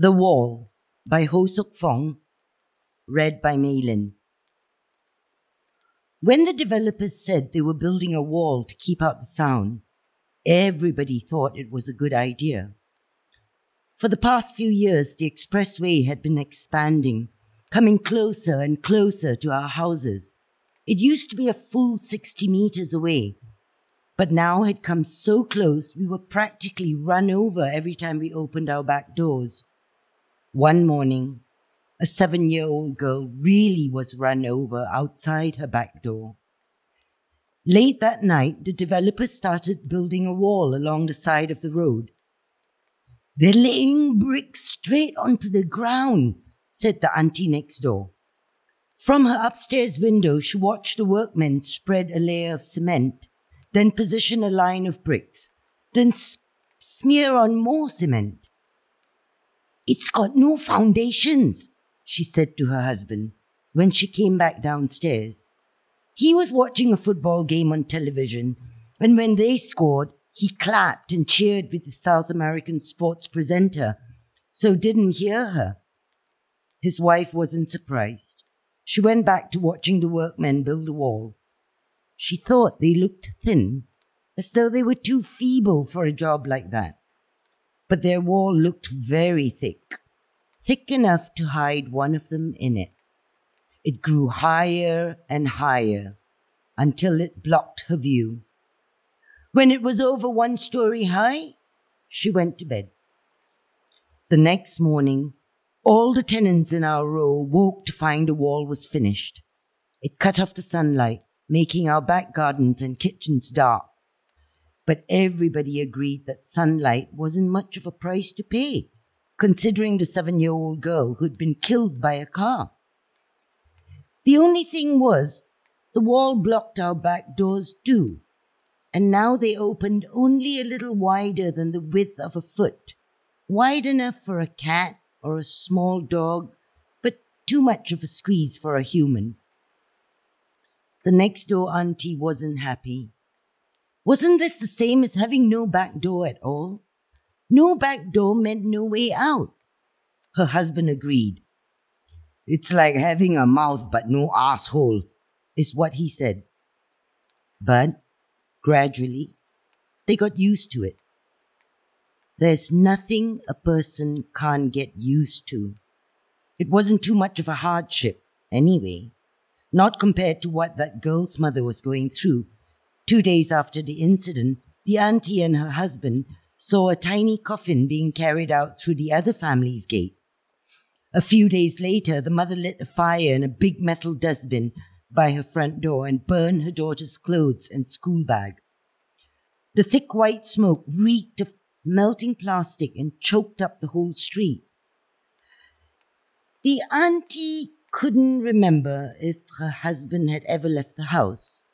The Wall by Ho Sok Fong, read by Maylin. When the developers said they were building a wall to keep out the sound, everybody thought it was a good idea. For the past few years, the expressway had been expanding, coming closer and closer to our houses. It used to be a full 60 meters away, but now had come so close we were practically run over every time we opened our back doors. One morning, a seven year old girl really was run over outside her back door. Late that night, the developers started building a wall along the side of the road. They're laying bricks straight onto the ground, said the auntie next door. From her upstairs window, she watched the workmen spread a layer of cement, then position a line of bricks, then smear on more cement. It's got no foundations, she said to her husband when she came back downstairs. He was watching a football game on television, and when they scored, he clapped and cheered with the South American sports presenter, so didn't hear her. His wife wasn't surprised. She went back to watching the workmen build a wall. She thought they looked thin, as though they were too feeble for a job like that but their wall looked very thick, thick enough to hide one of them in it. It grew higher and higher until it blocked her view. When it was over one story high, she went to bed. The next morning, all the tenants in our row woke to find the wall was finished. It cut off the sunlight, making our back gardens and kitchens dark but everybody agreed that sunlight wasn't much of a price to pay, considering the seven year old girl who'd been killed by a car. The only thing was, the wall blocked our back doors too, and now they opened only a little wider than the width of a foot, wide enough for a cat or a small dog, but too much of a squeeze for a human. The next door auntie wasn't happy. Wasn't this the same as having no back door at all? No back door meant no way out. Her husband agreed. It's like having a mouth but no asshole, is what he said. But gradually, they got used to it. There's nothing a person can't get used to. It wasn't too much of a hardship, anyway, not compared to what that girl's mother was going through Two days after the incident, the auntie and her husband saw a tiny coffin being carried out through the other family's gate. A few days later, the mother lit a fire in a big metal dustbin by her front door and burned her daughter's clothes and school bag. The thick white smoke reeked of melting plastic and choked up the whole street. The auntie couldn't remember if her husband had ever left the house.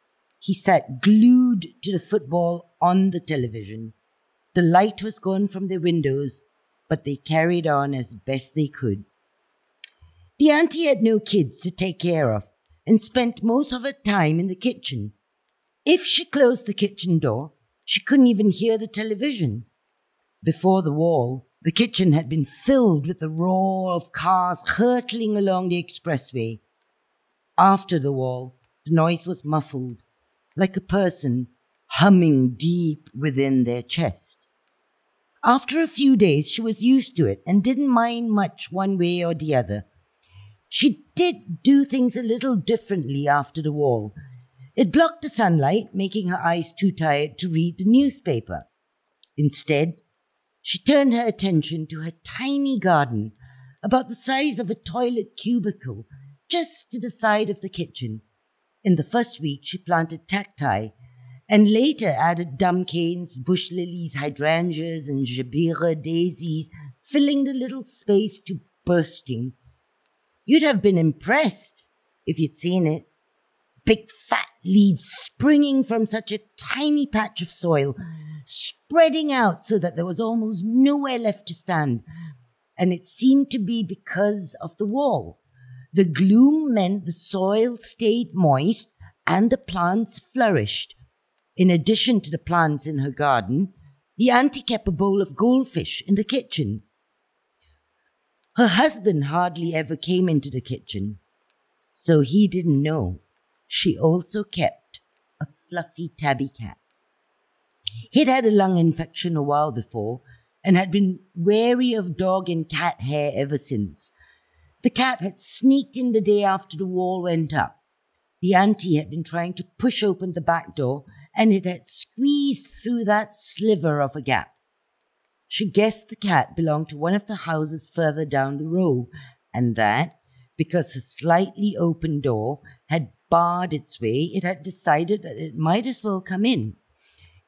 He sat glued to the football on the television. The light was gone from their windows, but they carried on as best they could. The auntie had no kids to take care of and spent most of her time in the kitchen. If she closed the kitchen door, she couldn't even hear the television. Before the wall, the kitchen had been filled with the roar of cars hurtling along the expressway. After the wall, the noise was muffled like a person humming deep within their chest. After a few days, she was used to it and didn't mind much one way or the other. She did do things a little differently after the wall. It blocked the sunlight, making her eyes too tired to read the newspaper. Instead, she turned her attention to her tiny garden, about the size of a toilet cubicle, just to the side of the kitchen, in the first week, she planted cacti and later added dumb canes, bush lilies, hydrangeas, and gerbera daisies, filling the little space to bursting. You'd have been impressed if you'd seen it. Big fat leaves springing from such a tiny patch of soil, spreading out so that there was almost nowhere left to stand. And it seemed to be because of the wall. The gloom meant the soil stayed moist and the plants flourished. In addition to the plants in her garden, the auntie kept a bowl of goldfish in the kitchen. Her husband hardly ever came into the kitchen, so he didn't know she also kept a fluffy tabby cat. He'd had a lung infection a while before and had been wary of dog and cat hair ever since. The cat had sneaked in the day after the wall went up. The auntie had been trying to push open the back door and it had squeezed through that sliver of a gap. She guessed the cat belonged to one of the houses further down the row, and that, because the slightly open door had barred its way, it had decided that it might as well come in.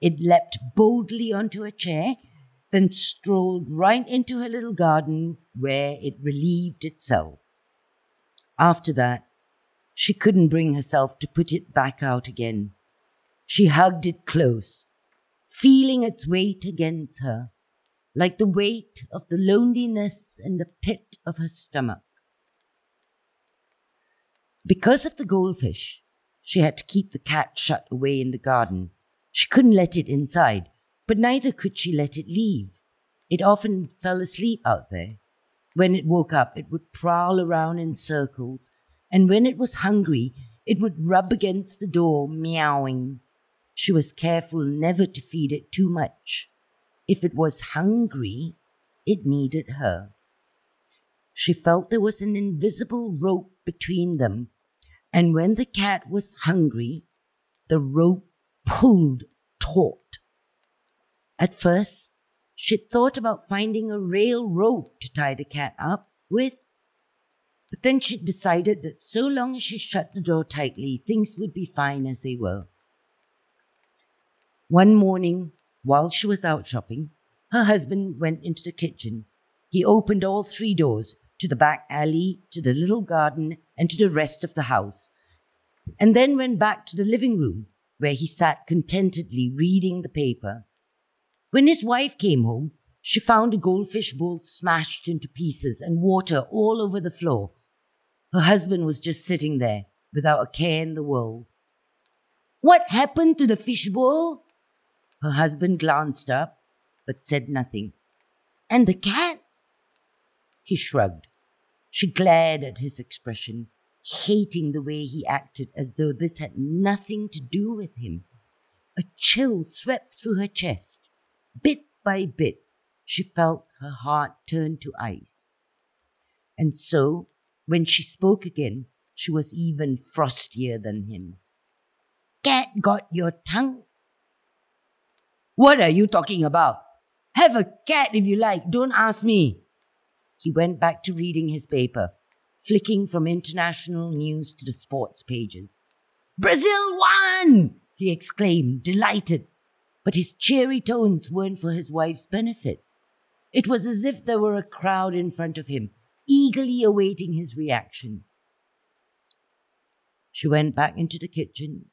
It leapt boldly onto a chair, then strolled right into her little garden where it relieved itself. After that, she couldn't bring herself to put it back out again. She hugged it close, feeling its weight against her, like the weight of the loneliness in the pit of her stomach. Because of the goldfish, she had to keep the cat shut away in the garden. She couldn't let it inside, but neither could she let it leave. It often fell asleep out there. When it woke up, it would prowl around in circles, and when it was hungry, it would rub against the door, meowing. She was careful never to feed it too much. If it was hungry, it needed her. She felt there was an invisible rope between them, and when the cat was hungry, the rope pulled taut. At first, she'd thought about finding a rail rope to tie the cat up with, but then she decided that so long as she shut the door tightly, things would be fine as they were. One morning, while she was out shopping, her husband went into the kitchen. He opened all three doors to the back alley, to the little garden, and to the rest of the house, and then went back to the living room, where he sat contentedly reading the paper. When his wife came home, she found a goldfish bowl smashed into pieces and water all over the floor. Her husband was just sitting there without a care in the world. What happened to the fish bowl? Her husband glanced up, but said nothing. And the cat? He shrugged. She glared at his expression, hating the way he acted as though this had nothing to do with him. A chill swept through her chest. Bit by bit, she felt her heart turn to ice. And so, when she spoke again, she was even frostier than him. Cat got your tongue what are you talking about? Have a cat if you like, don't ask me. He went back to reading his paper, flicking from international news to the sports pages. Brazil won! he exclaimed, delighted. But his cheery tones weren't for his wife's benefit. It was as if there were a crowd in front of him, eagerly awaiting his reaction. She went back into the kitchen,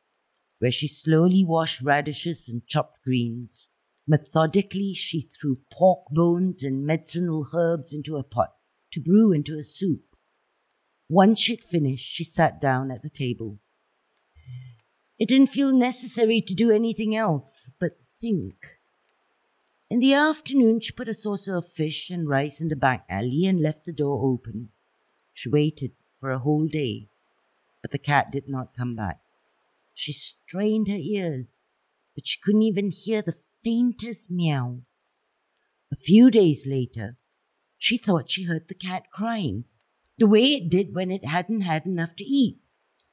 where she slowly washed radishes and chopped greens. Methodically, she threw pork bones and medicinal herbs into a pot to brew into a soup. Once she'd finished, she sat down at the table. It didn't feel necessary to do anything else but think. In the afternoon, she put a saucer of fish and rice in the back alley and left the door open. She waited for a whole day, but the cat did not come back. She strained her ears, but she couldn't even hear the faintest meow. A few days later, she thought she heard the cat crying, the way it did when it hadn't had enough to eat.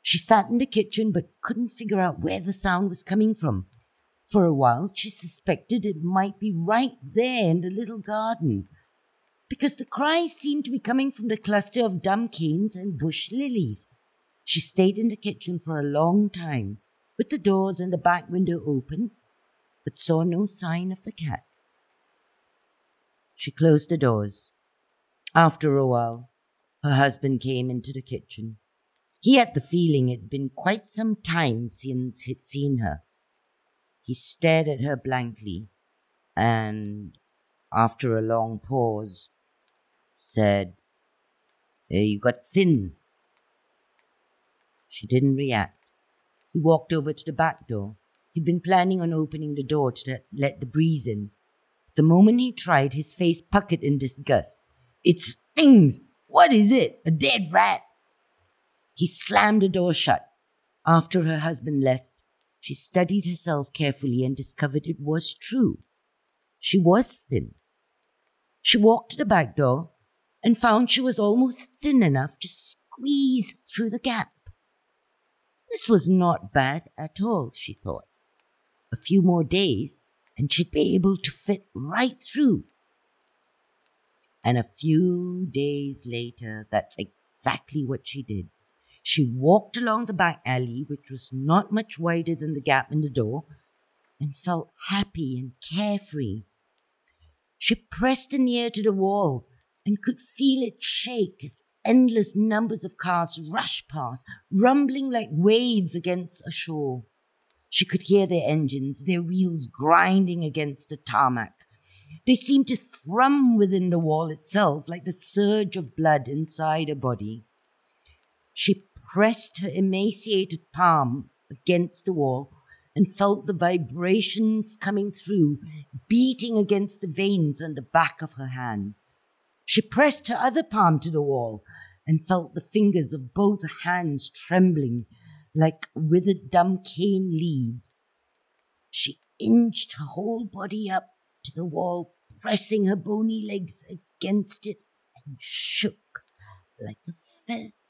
She sat in the kitchen but couldn't figure out where the sound was coming from. For a while, she suspected it might be right there in the little garden, because the cries seemed to be coming from the cluster of dumb canes and bush lilies. She stayed in the kitchen for a long time, with the doors and the back window open, but saw no sign of the cat. She closed the doors. After a while, her husband came into the kitchen. He had the feeling it had been quite some time since he'd seen her. He stared at her blankly and, after a long pause, said, eh, You got thin she didn't react. He walked over to the back door. He'd been planning on opening the door to let the breeze in. The moment he tried, his face puckered in disgust. It stings. What is it? A dead rat? He slammed the door shut. After her husband left, she studied herself carefully and discovered it was true. She was thin. She walked to the back door and found she was almost thin enough to squeeze through the gap. This was not bad at all, she thought. A few more days, and she'd be able to fit right through. And a few days later, that's exactly what she did. She walked along the back alley, which was not much wider than the gap in the door, and felt happy and carefree. She pressed an ear to the wall and could feel it shake as endless numbers of cars rushed past, rumbling like waves against a shore. She could hear their engines, their wheels grinding against the tarmac. They seemed to thrum within the wall itself like the surge of blood inside a body. She pressed her emaciated palm against the wall and felt the vibrations coming through, beating against the veins on the back of her hand. She pressed her other palm to the wall and felt the fingers of both hands trembling like withered dumb cane leaves. She inched her whole body up to the wall, pressing her bony legs against it, and shook like a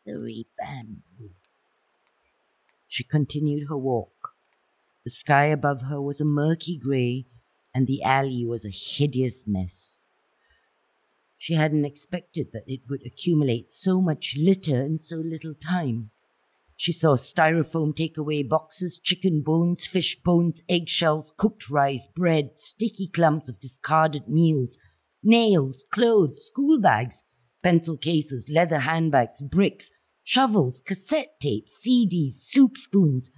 feathery bamboo. She continued her walk. The sky above her was a murky grey, and the alley was a hideous mess. She hadn't expected that it would accumulate so much litter in so little time. She saw styrofoam takeaway boxes, chicken bones, fish bones, eggshells, cooked rice, bread, sticky clumps of discarded meals, nails, clothes, school bags, pencil cases, leather handbags, bricks, shovels, cassette tapes, CDs, soup spoons,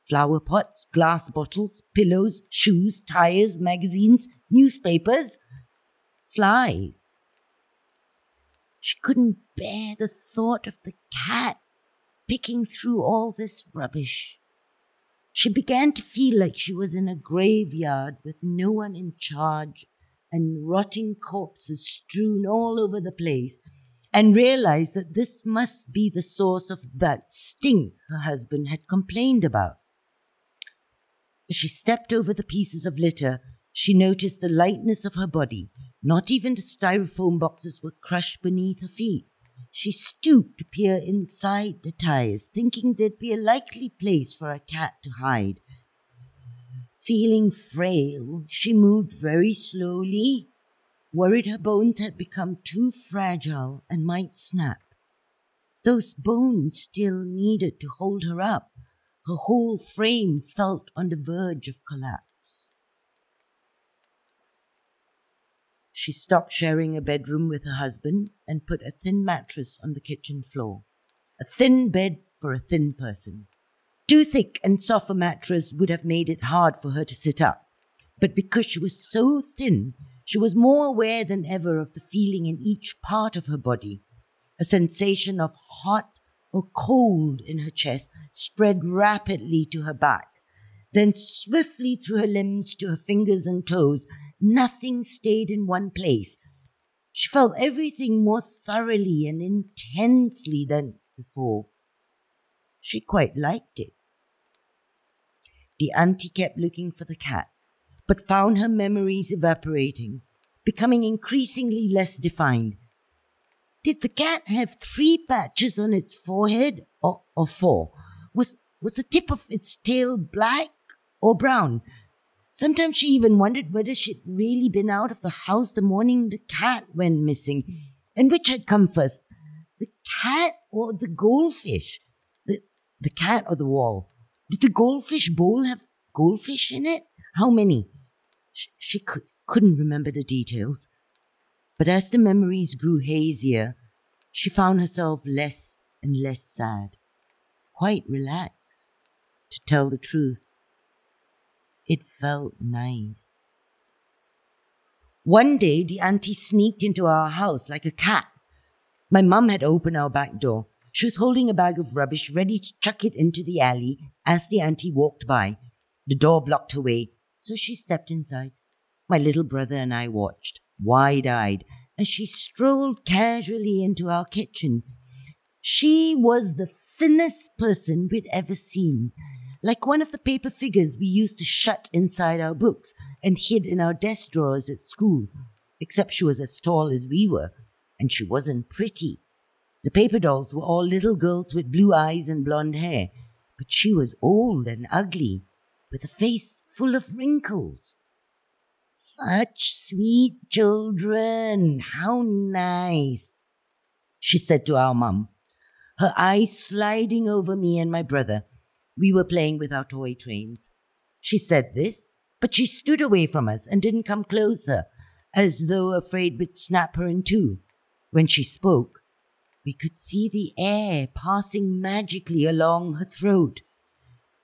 flower pots, glass bottles, pillows, shoes, tires, magazines, newspapers, flies. She couldn't bear the thought of the cat picking through all this rubbish. She began to feel like she was in a graveyard with no one in charge and rotting corpses strewn all over the place and realized that this must be the source of that stink her husband had complained about. As she stepped over the pieces of litter, she noticed the lightness of her body. Not even the styrofoam boxes were crushed beneath her feet. She stooped to peer inside the tires, thinking there'd be a likely place for a cat to hide. Feeling frail, she moved very slowly, worried her bones had become too fragile and might snap. Those bones still needed to hold her up. Her whole frame felt on the verge of collapse. She stopped sharing a bedroom with her husband and put a thin mattress on the kitchen floor. A thin bed for a thin person. Too thick and soft a mattress would have made it hard for her to sit up. But because she was so thin, she was more aware than ever of the feeling in each part of her body. A sensation of hot or cold in her chest spread rapidly to her back, then swiftly through her limbs to her fingers and toes. Nothing stayed in one place. She felt everything more thoroughly and intensely than before. She quite liked it. The auntie kept looking for the cat but found her memories evaporating, becoming increasingly less defined. Did the cat have three patches on its forehead or, or four? Was, was the tip of its tail black or brown? Sometimes she even wondered whether she'd really been out of the house the morning the cat went missing, and which had come first, the cat or the goldfish? The, the cat or the wall? Did the goldfish bowl have goldfish in it? How many? She could, couldn't remember the details. But as the memories grew hazier, she found herself less and less sad, quite relaxed, to tell the truth. It felt nice. One day, the auntie sneaked into our house like a cat. My mum had opened our back door. She was holding a bag of rubbish ready to chuck it into the alley as the auntie walked by. The door blocked her way, so she stepped inside. My little brother and I watched, wide eyed, as she strolled casually into our kitchen. She was the thinnest person we'd ever seen, like one of the paper figures we used to shut inside our books and hid in our desk drawers at school, except she was as tall as we were, and she wasn't pretty. The paper dolls were all little girls with blue eyes and blonde hair, but she was old and ugly, with a face full of wrinkles. Such sweet children. How nice. She said to our mum, her eyes sliding over me and my brother. We were playing with our toy trains. She said this, but she stood away from us and didn't come closer, as though afraid we'd snap her in two. When she spoke, we could see the air passing magically along her throat,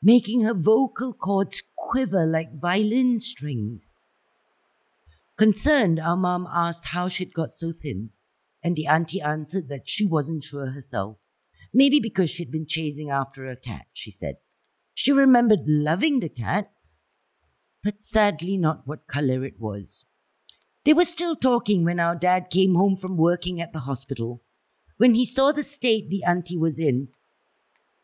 making her vocal cords quiver like violin strings. Concerned, our mom asked how she'd got so thin, and the auntie answered that she wasn't sure herself. Maybe because she'd been chasing after a cat, she said. She remembered loving the cat, but sadly not what color it was. They were still talking when our dad came home from working at the hospital. When he saw the state the auntie was in,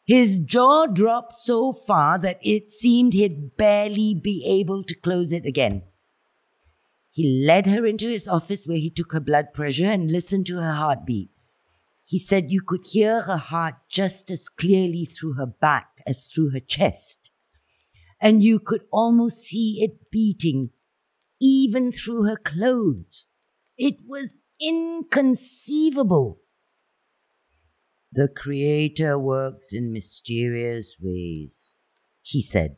his jaw dropped so far that it seemed he'd barely be able to close it again. He led her into his office where he took her blood pressure and listened to her heartbeat. He said you could hear her heart just as clearly through her back as through her chest. And you could almost see it beating, even through her clothes. It was inconceivable. The Creator works in mysterious ways, he said.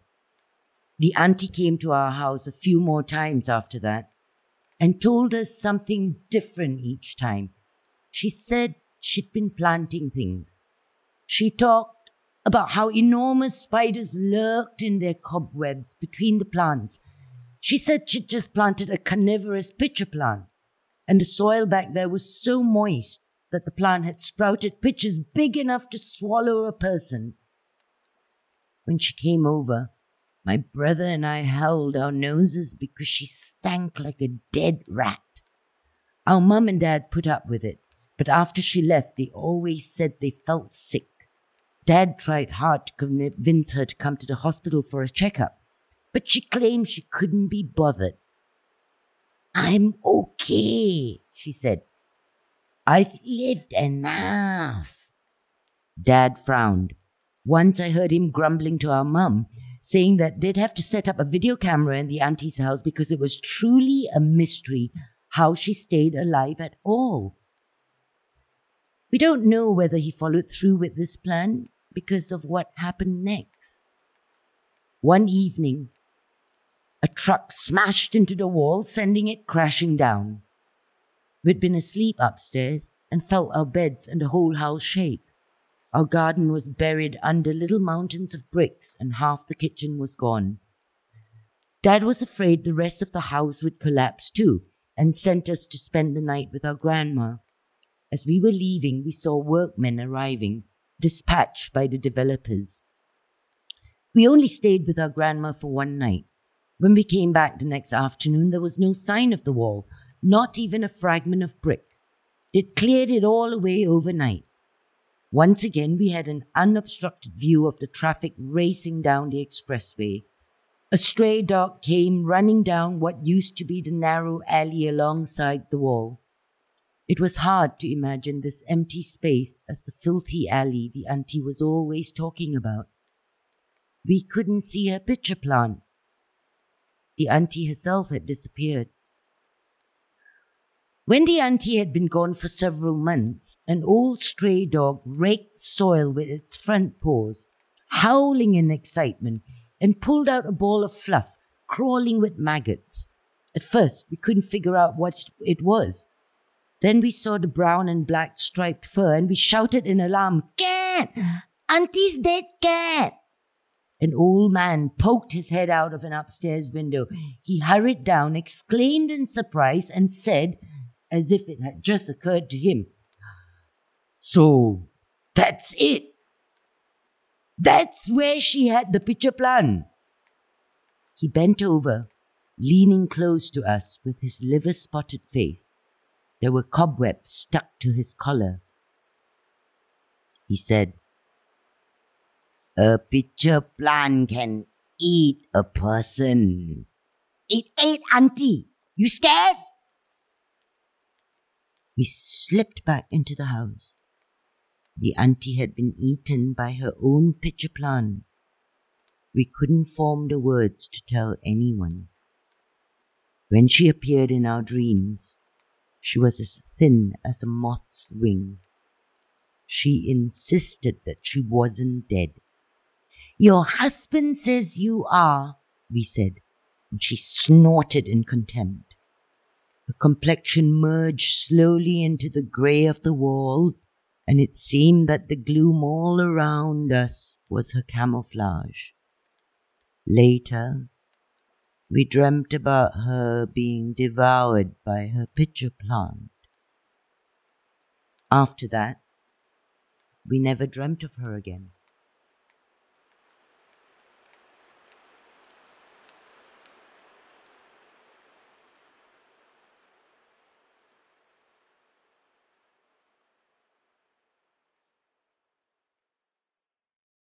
The auntie came to our house a few more times after that and told us something different each time. She said she'd been planting things. She talked about how enormous spiders lurked in their cobwebs between the plants. She said she'd just planted a carnivorous pitcher plant, and the soil back there was so moist that the plant had sprouted pitchers big enough to swallow a person. When she came over, my brother and I held our noses because she stank like a dead rat. Our mum and dad put up with it, but after she left, they always said they felt sick. Dad tried hard to convince her to come to the hospital for a checkup, but she claimed she couldn't be bothered. I'm okay, she said. I've lived enough. Dad frowned. Once I heard him grumbling to our mum saying that they'd have to set up a video camera in the auntie's house because it was truly a mystery how she stayed alive at all. We don't know whether he followed through with this plan because of what happened next. One evening, a truck smashed into the wall, sending it crashing down. We'd been asleep upstairs and felt our beds and the whole house shake. Our garden was buried under little mountains of bricks, and half the kitchen was gone. Dad was afraid the rest of the house would collapse too, and sent us to spend the night with our grandma. As we were leaving, we saw workmen arriving, dispatched by the developers. We only stayed with our grandma for one night. When we came back the next afternoon, there was no sign of the wall, not even a fragment of brick. They'd cleared it all away overnight. Once again, we had an unobstructed view of the traffic racing down the expressway. A stray dog came running down what used to be the narrow alley alongside the wall. It was hard to imagine this empty space as the filthy alley the auntie was always talking about. We couldn't see her pitcher plant. The auntie herself had disappeared. When the auntie had been gone for several months, an old stray dog raked soil with its front paws, howling in excitement, and pulled out a ball of fluff, crawling with maggots. At first, we couldn't figure out what it was. Then we saw the brown and black striped fur, and we shouted in alarm, Cat! Auntie's dead cat! An old man poked his head out of an upstairs window. He hurried down, exclaimed in surprise, and said, as if it had just occurred to him. So that's it. That's where she had the pitcher plant. He bent over, leaning close to us with his liver spotted face. There were cobwebs stuck to his collar. He said, A pitcher plant can eat a person. It ate Auntie. You scared? We slipped back into the house. The auntie had been eaten by her own pitcher plant. We couldn't form the words to tell anyone. When she appeared in our dreams, she was as thin as a moth's wing. She insisted that she wasn't dead. Your husband says you are, we said, and she snorted in contempt. Her complexion merged slowly into the grey of the wall, and it seemed that the gloom all around us was her camouflage. Later, we dreamt about her being devoured by her pitcher plant. After that, we never dreamt of her again.